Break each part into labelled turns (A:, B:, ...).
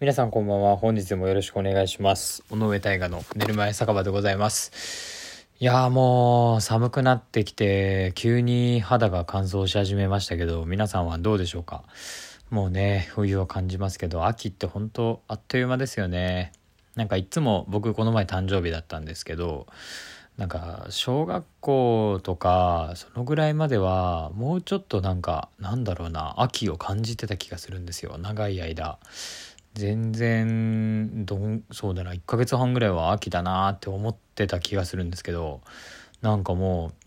A: 皆さんこんばんは。本日もよろしくお願いします。尾上大河の寝る前酒場でございます。いやーもう寒くなってきて、急に肌が乾燥し始めましたけど、皆さんはどうでしょうか？もうね、冬を感じますけど、秋って本当あっという間ですよね。なんかいつも僕この前誕生日だったんですけど、なんか小学校とかそのぐらいまではもうちょっとなんかなんだろうな秋を感じてた気がするんですよ長い間全然どんそうだな1ヶ月半ぐらいは秋だなって思ってた気がするんですけどなんかもう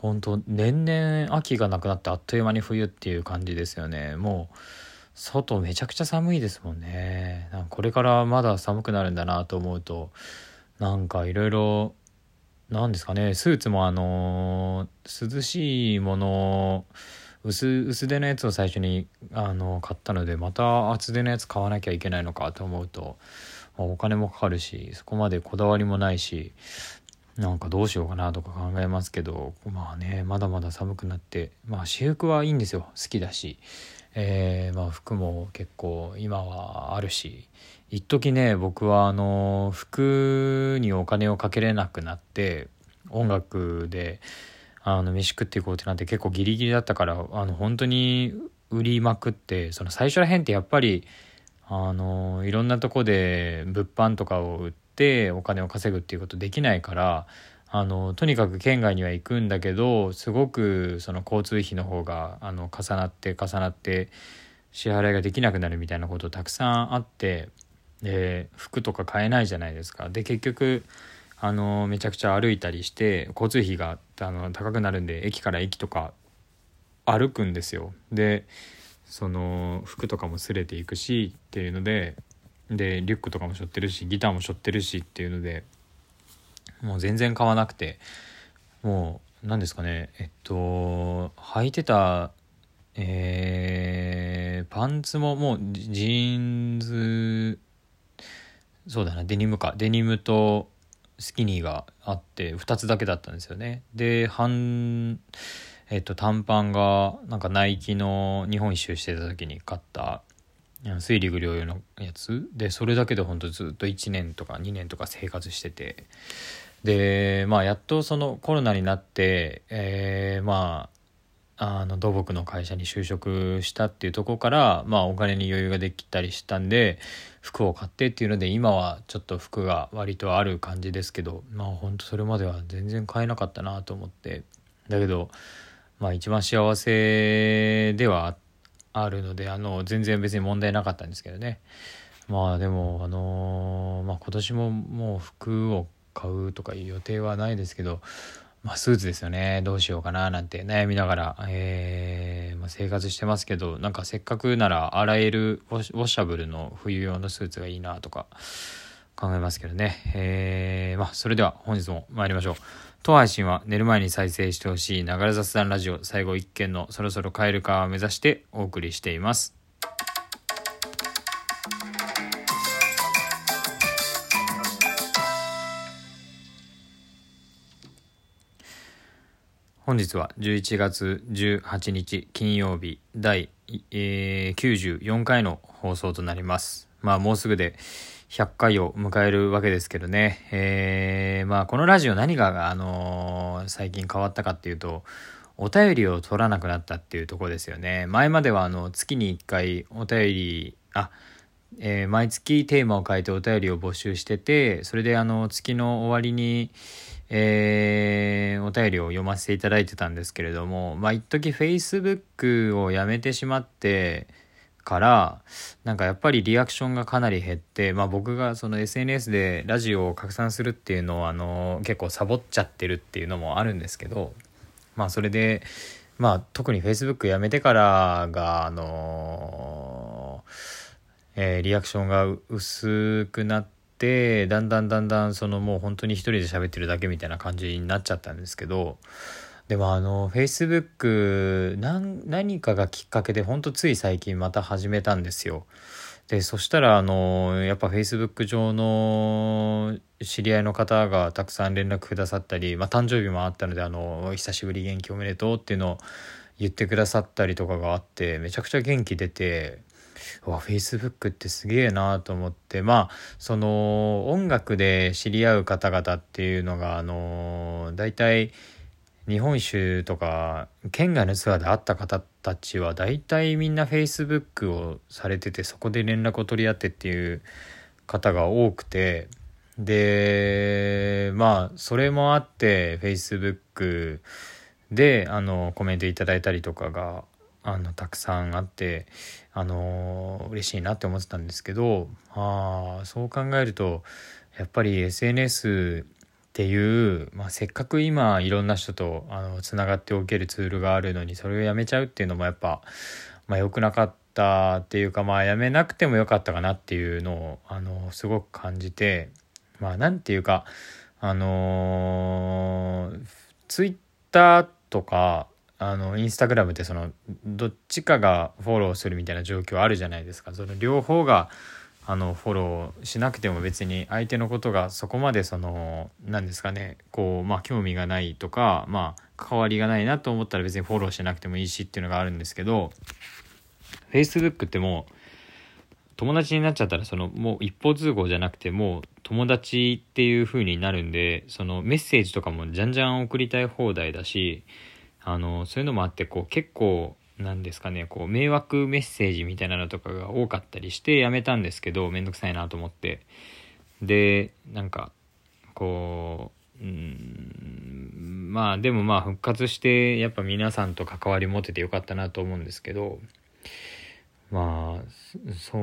A: 本当年々秋がなくなってあっという間に冬っていう感じですよね。もう外めちゃくちゃ寒いですもんね。なんかこれからまだ寒くなるんだなと思うとなんかいろいろなんですかねスーツもあの涼しいもの薄薄手のやつを最初にあの買ったのでまた厚手のやつ買わなきゃいけないのかと思うとお金もかかるしそこまでこだわりもないしなんかどうしようかなとか考えますけどまあねまだまだ寒くなってまあ私服はいいんですよ。好きだし、えー、まあ服も結構今はあるし。一時ね僕はあの服にお金をかけれなくなって音楽であの飯食っていこうってなって結構ギリギリだったからあの本当に売りまくってその最初らへんってやっぱりあのいろんなとこで物販とかを売ってお金を稼ぐっていうことできないからあのとにかく県外には行くんだけどすごくその交通費の方があの重なって重なって支払いができなくなるみたいなことたくさんあってで服とか買えないじゃないですか。で結局あのめちゃくちゃ歩いたりして交通費があの高くなるんで駅から駅とか歩くんですよ。でその服とかも擦れていくしっていうのででリュックとかも背負ってるしギターも背負ってるしっていうのでもう全然買わなくてもう何ですかねえっと履いてたえー、パンツももうジーンズそうだなデニムか。デニムとスキニーがあって2つだけだったんですよね。で半えっと短パンがなんかナイキの日本一周してた時に買った水陸両用のやつ。でそれだけでほんとずっと1年とか2年とか生活してて。でまあやっとそのコロナになってえー、まああの土木の会社に就職したっていうとこから、まあ、お金に余裕ができたりしたんで服を買ってっていうので今はちょっと服が割とある感じですけどまあほんとそれまでは全然買えなかったなと思って。だけどまあ一番幸せではあるのであの全然別に問題なかったんですけどね。まあでもあのー、まあ今年ももう服を買うとかいう予定はないですけどまあ、スーツですよね。どうしようかななんて悩みながら、えーまあ、生活してますけどなんかせっかくなら洗えるウォッシャブルの冬用のスーツがいいなとか考えますけどね、えーまあ、それでは本日も参りましょう。当配信は寝る前に再生してほしいながら雑談ラジオ最後一件のそろそろ帰るかを目指してお送りしています。本日は11月18日金曜日第、えー、94回の放送となります。まあもうすぐで100回を迎えるわけですけどね。えー、まあこのラジオ何が、あのー、最近変わったかっていうと、お便りを取らなくなったっていうとこですよね。前まではあの月に1回お便り、あ、えー、毎月テーマを変えてお便りを募集してて、それであの月の終わりに、えー、お便りを読ませていただいてたんですけれども、まあ、一時 Facebook をやめてしまってから、なんかやっぱりリアクションがかなり減って、まあ僕がその SNS でラジオを拡散するっていうのを、あの、結構サボっちゃってるっていうのもあるんですけど、まあそれで、まあ特に Facebook やめてからが、あのえー、リアクションが薄くなって、ってだんだんだんだんそのもう本当に一人で喋ってるだけみたいな感じになっちゃったんですけどでもあの Facebook 何かがきっかけで本当つい最近また始めたんですよ。でそしたらあのやっぱ Facebook 上の知り合いの方がたくさん連絡くださったり、まあ、誕生日もあったのであの久しぶり元気おめでとうっていうのを言ってくださったりとかがあってめちゃくちゃ元気出てうわ Facebook ってすげえなと思って。まあその音楽で知り合う方々っていうのがあの大体日本一周とか県外のツアーで会った方たちは大体みんな Facebook をされててそこで連絡を取り合ってっていう方が多くて。でまあそれもあって Facebook であのコメントいただいたりとかがあのたくさんあって。あの嬉しいなって思ってたんですけどあそう考えるとやっぱり SNS っていう、まあ、せっかく今いろんな人とあのつながっておけるツールがあるのにそれをやめちゃうっていうのもやっぱ、まあ、良くなかったっていうかまあやめなくてもよかったかなっていうのをあのすごく感じてまあなんていうかあのツイッターとかあのインスタグラムってそのどっちかがフォローするみたいな状況あるじゃないですか。その両方があのフォローしなくても別に相手のことがそこまでその何ですかね。こうまあ興味がないとかまあ関わりがないなと思ったら別にフォローしなくてもいいしっていうのがあるんですけど Facebook ってもう友達になっちゃったらそのもう一方通行じゃなくてもう友達っていう風になるんでそのメッセージとかもじゃんじゃん送りたい放題だしあのそういうのもあってこう結構なんですかねこう迷惑メッセージみたいなのとかが多かったりしてやめたんですけど面倒くさいなと思って。でなんかこううんまあでもまあ復活してやっぱ皆さんと関わり持ててよかったなと思うんですけどまあそ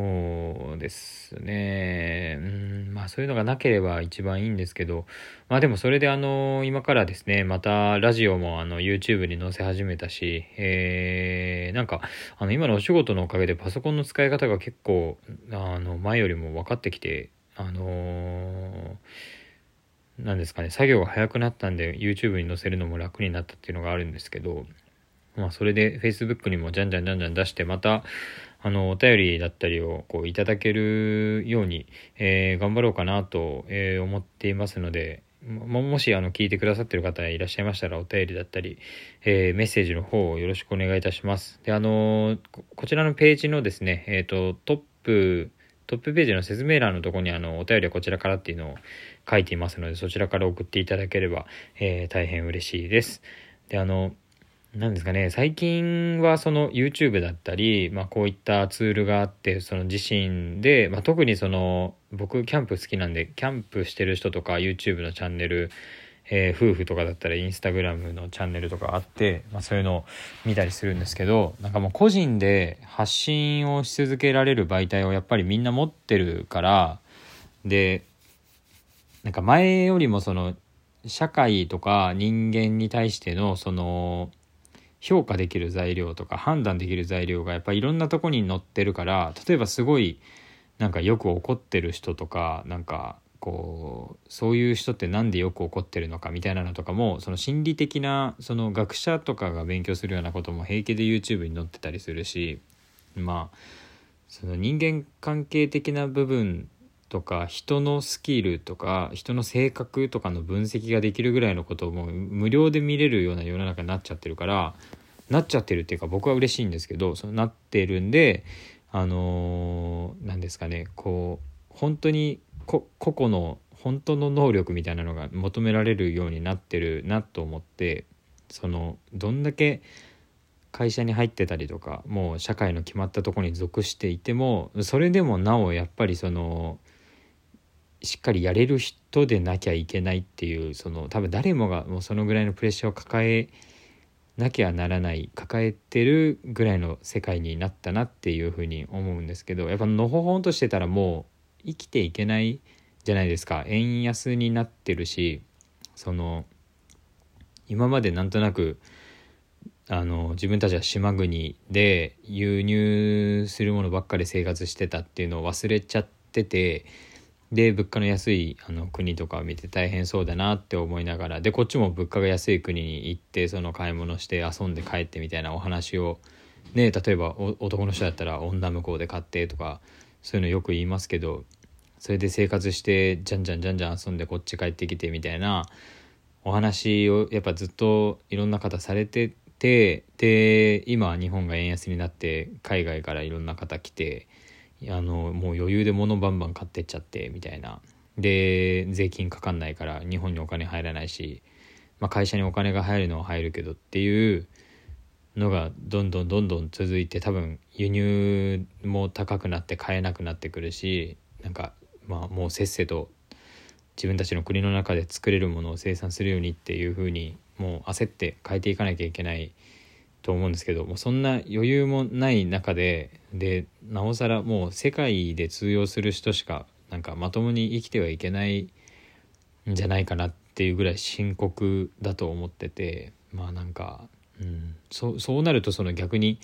A: うですね。うんまあそういうのがなければ一番いいんですけど。まあでもそれであの今からですねまたラジオもあの YouTube に載せ始めたしえー、なんかあの今のお仕事のおかげでパソコンの使い方が結構あの前よりも分かってきてあのーなんですかね作業が早くなったんで YouTube に載せるのも楽になったっていうのがあるんですけど。まあそれで Facebook にもじゃんじゃんじゃんじゃん出してまたあのお便りだったりをこういただけるように、えー、頑張ろうかなと、えー、思っていますのでももしあの聞いてくださってる方いらっしゃいましたらお便りだったり、えー、メッセージの方をよろしくお願いいたします。であのこちらのページのですね、えーと、トップトップページの説明欄のところにあのお便りはこちらからっていうのを書いていますのでそちらから送っていただければ、えー、大変嬉しいです。であのなんですかね、最近はその YouTube だったり、まあこういったツールがあって、その自身で、まあ特にその、僕キャンプ好きなんで、キャンプしてる人とか YouTube のチャンネル、えー、夫婦とかだったら Instagram のチャンネルとかあって、まあそういうのを見たりするんですけど、なんかもう個人で発信をし続けられる媒体をやっぱりみんな持ってるから、で、なんか前よりもその、社会とか人間に対してのその評価できる材料とか判断できる材料がやっぱいろんなとこに載ってるから例えばすごいなんかよく怒ってる人とかなんかこうそういう人って何でよく怒ってるのかみたいなのとかもその心理的なその学者とかが勉強するようなことも平気で YouTube に載ってたりするしまあその人間関係的な部分とか人のスキルとか人の性格とかの分析ができるぐらいのことをもう無料で見れるような世の中になっちゃってるからなっちゃってるっていうか僕は嬉しいんですけどそのなってるんであの何、ー、ですかねこう本当に個々の本当の能力みたいなのが求められるようになってるなと思ってそのどんだけ会社に入ってたりとかもう社会の決まったとこに属していてもそれでもなおやっぱりそのしっかりやれる人でなきゃいけないっていうその多分誰もがもうそのぐらいのプレッシャーを抱えなきゃならない抱えてるぐらいの世界になったなっていうふうに思うんですけどやっぱのほほんとしてたらもう生きていけないじゃないですか。円安になってるしその今までなんとなくあの自分たちは島国で輸入するものばっかり生活してたっていうのを忘れちゃっててで物価の安いあの国とかを見て大変そうだなって思いながらでこっちも物価が安い国に行ってその買い物して遊んで帰ってみたいなお話をね例えば男の人だったら女向こうで買ってとかそういうのよく言いますけどそれで生活してじゃんじゃんじゃんじゃん遊んでこっち帰ってきてみたいなお話をやっぱずっといろんな方されててで今日本が円安になって海外からいろんな方来てあのもう余裕で物バンバン買ってっちゃってみたいな。で税金かかんないから日本にお金入らないし、まあ、会社にお金が入るのは入るけどっていうのがどんどんどんどん続いて多分輸入も高くなって買えなくなってくるしなんかまあもうせっせと自分たちの国の中で作れるものを生産するようにっていうふうにもう焦って変えていかなきゃいけないと思うんですけどもうそんな余裕もない中ででなおさらもう世界で通用する人しかなんかまともに生きてはいけないんじゃないかなっていうぐらい深刻だと思っててまあなんか、うん、そそうなるとその逆に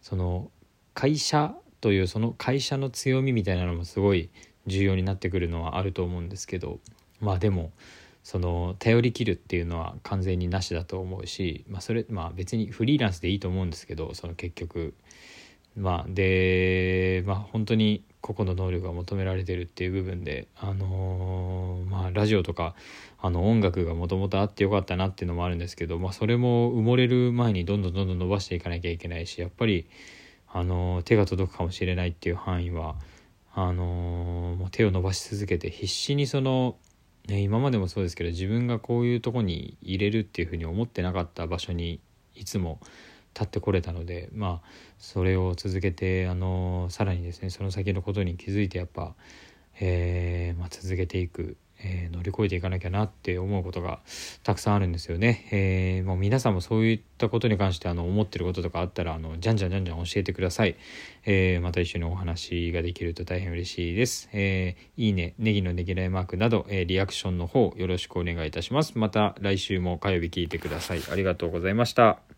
A: その会社というその会社の強みみたいなのもすごい重要になってくるのはあると思うんですけどまあでもその頼りきるっていうのは完全になしだと思うし、まあ、それまあ別にフリーランスでいいと思うんですけどその結局。まあでまあ本当に個々の能力が求められてるっていう部分であのー、まあラジオとかあの音楽がもともとあってよかったなっていうのもあるんですけど、まあ、それも埋もれる前にどんどんどんどん伸ばしていかなきゃいけないしやっぱりあのー、手が届くかもしれないっていう範囲はあのー、手を伸ばし続けて必死にそのね、今までもそうですけど自分がこういうとこに入れるっていうふうに思ってなかった場所にいつも立ってこれたのでまあそれを続けてあのさらにですねその先のことに気づいてやっぱ、えーまあ、続けていくえー、乗り越えていかなきゃなって思うことがたくさんあるんですよね。えー、もう皆さんもそういったことに関してあの思ってることとかあったらあのじゃんじゃんじゃんじゃん教えてください。えー、また一緒にお話ができると大変嬉しいです。えいいね、ネギのねぎらいマークなど、えリアクションの方よろしくお願いいたします。また来週も火曜日聞いてください。ありがとうございました。